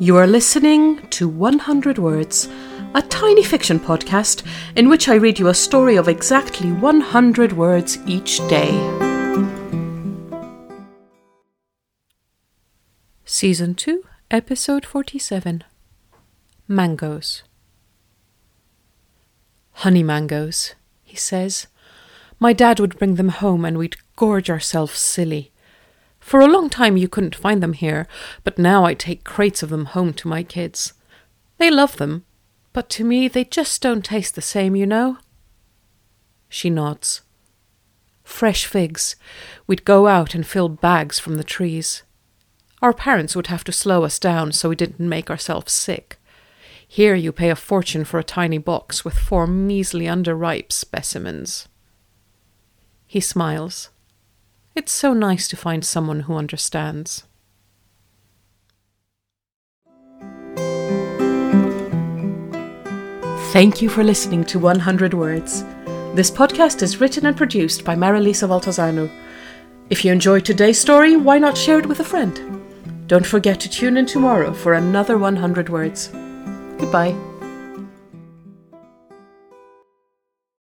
You are listening to 100 Words, a tiny fiction podcast in which I read you a story of exactly 100 words each day. Season 2, Episode 47 Mangoes. Honey mangoes, he says. My dad would bring them home and we'd gorge ourselves silly. For a long time you couldn't find them here, but now I take crates of them home to my kids. They love them, but to me they just don't taste the same, you know? She nods. Fresh figs. We'd go out and fill bags from the trees. Our parents would have to slow us down so we didn't make ourselves sick. Here you pay a fortune for a tiny box with four measly underripe specimens. He smiles. It's so nice to find someone who understands. Thank you for listening to 100 Words. This podcast is written and produced by Marilisa Valtazanu. If you enjoyed today's story, why not share it with a friend? Don't forget to tune in tomorrow for another 100 Words. Goodbye.